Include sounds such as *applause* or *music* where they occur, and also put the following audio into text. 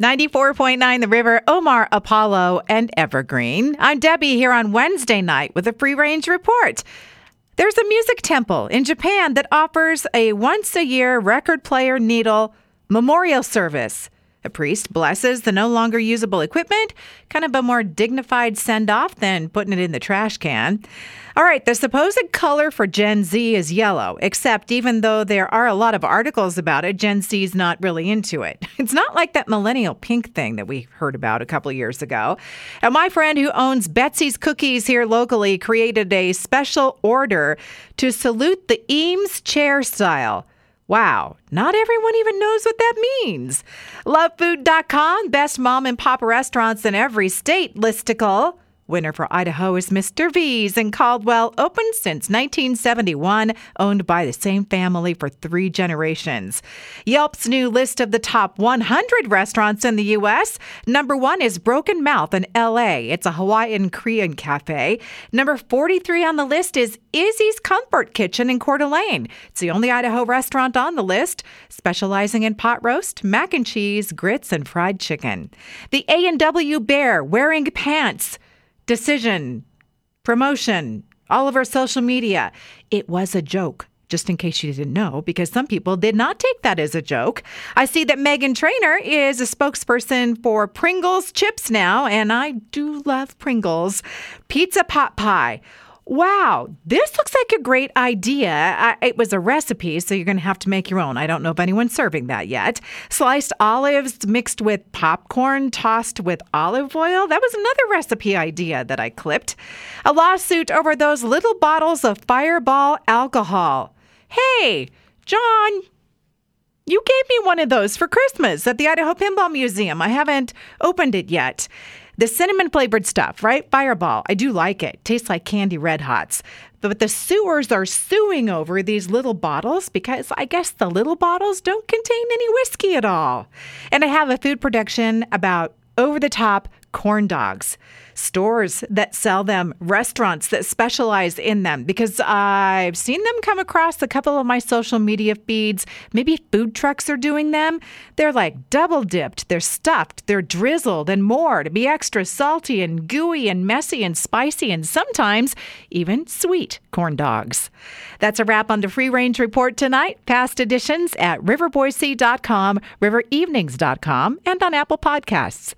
94.9 The River, Omar, Apollo, and Evergreen. I'm Debbie here on Wednesday night with a free range report. There's a music temple in Japan that offers a once a year record player needle memorial service. A priest blesses the no longer usable equipment, kind of a more dignified send off than putting it in the trash can. All right, the supposed color for Gen Z is yellow, except even though there are a lot of articles about it, Gen Z is not really into it. *laughs* It's not like that millennial pink thing that we heard about a couple years ago. And my friend who owns Betsy's Cookies here locally created a special order to salute the Eames chair style. Wow, not everyone even knows what that means. Lovefood.com, best mom and pop restaurants in every state listicle. Winner for Idaho is Mr. V's in Caldwell, open since 1971, owned by the same family for three generations. Yelp's new list of the top 100 restaurants in the U.S. Number one is Broken Mouth in L.A. It's a Hawaiian Korean cafe. Number 43 on the list is Izzy's Comfort Kitchen in Coeur d'Alene. It's the only Idaho restaurant on the list, specializing in pot roast, mac and cheese, grits, and fried chicken. The A&W Bear wearing pants decision, promotion, all of our social media. It was a joke. Just in case you didn't know, because some people did not take that as a joke. I see that Meghan Trainor is a spokesperson for Pringles chips now, and I do love Pringles. Pizza pot pie wow, this looks like a great idea. I, it was a recipe, so you're going to have to make your own. I don't know if anyone's serving that yet. Sliced olives mixed with popcorn tossed with olive oil. That was another recipe idea that I clipped. A lawsuit over those little bottles of fireball alcohol. Hey, John, you gave me one of those for Christmas at the Idaho Pinball Museum. I haven't opened it yet. The cinnamon flavored stuff, right? Fireball. I do like it. Tastes like candy red hots. But the sewers are suing over these little bottles because I guess the little bottles don't contain any whiskey at all. And I have a food production about over the top corn dogs stores that sell them, restaurants that specialize in them, because I've seen them come across a couple of my social media feeds. Maybe food trucks are doing them. They're like double dipped, they're stuffed, they're drizzled, and more to be extra salty and gooey and messy and spicy, and sometimes even sweet corn dogs. That's a wrap on the Free Range Report tonight. Past editions at riverboise.com, riverevenings.com, and on Apple Podcasts.